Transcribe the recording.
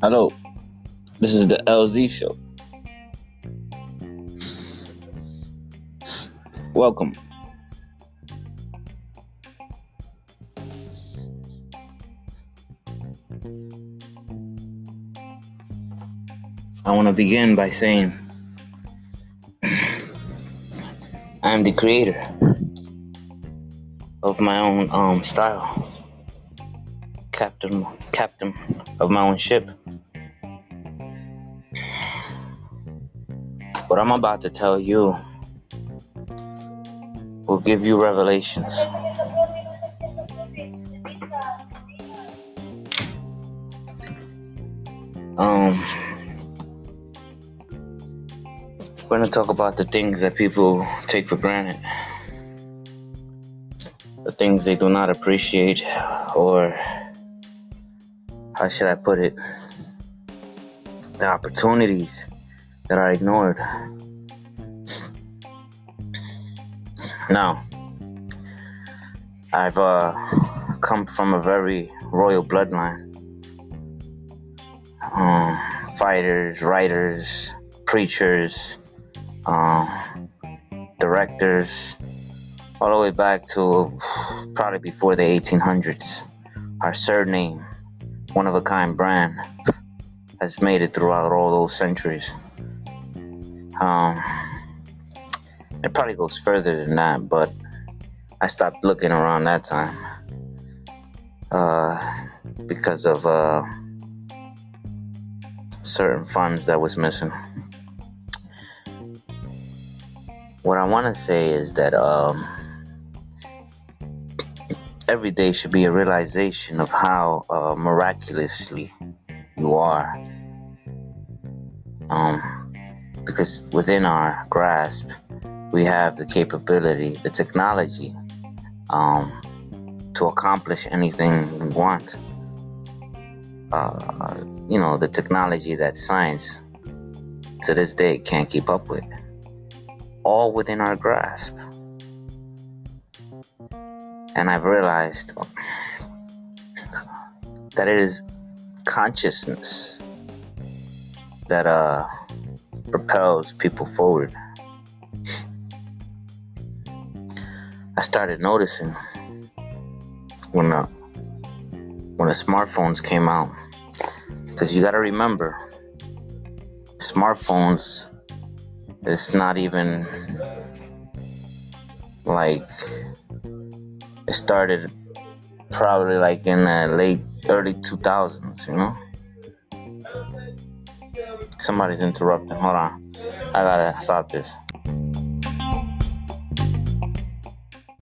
Hello, this is the LZ show. Welcome. I want to begin by saying I'm the creator of my own um, style, captain, captain of my own ship. What I'm about to tell you will give you revelations. Um, we're to talk about the things that people take for granted, the things they do not appreciate, or how should I put it, the opportunities that are ignored. Now, I've uh, come from a very royal bloodline. Um, fighters, writers, preachers, um, directors, all the way back to probably before the 1800s. Our surname, one of a kind brand, has made it throughout all those centuries. Um, it probably goes further than that, but I stopped looking around that time uh, because of uh, certain funds that was missing. What I want to say is that um, every day should be a realization of how uh, miraculously you are. Um, because within our grasp, we have the capability, the technology um, to accomplish anything we want. Uh, you know, the technology that science to this day can't keep up with. All within our grasp. And I've realized that it is consciousness that uh, propels people forward. I started noticing when the when the smartphones came out, because you got to remember, smartphones. It's not even like it started probably like in the late early 2000s, you know. Somebody's interrupting. Hold on. I gotta stop this.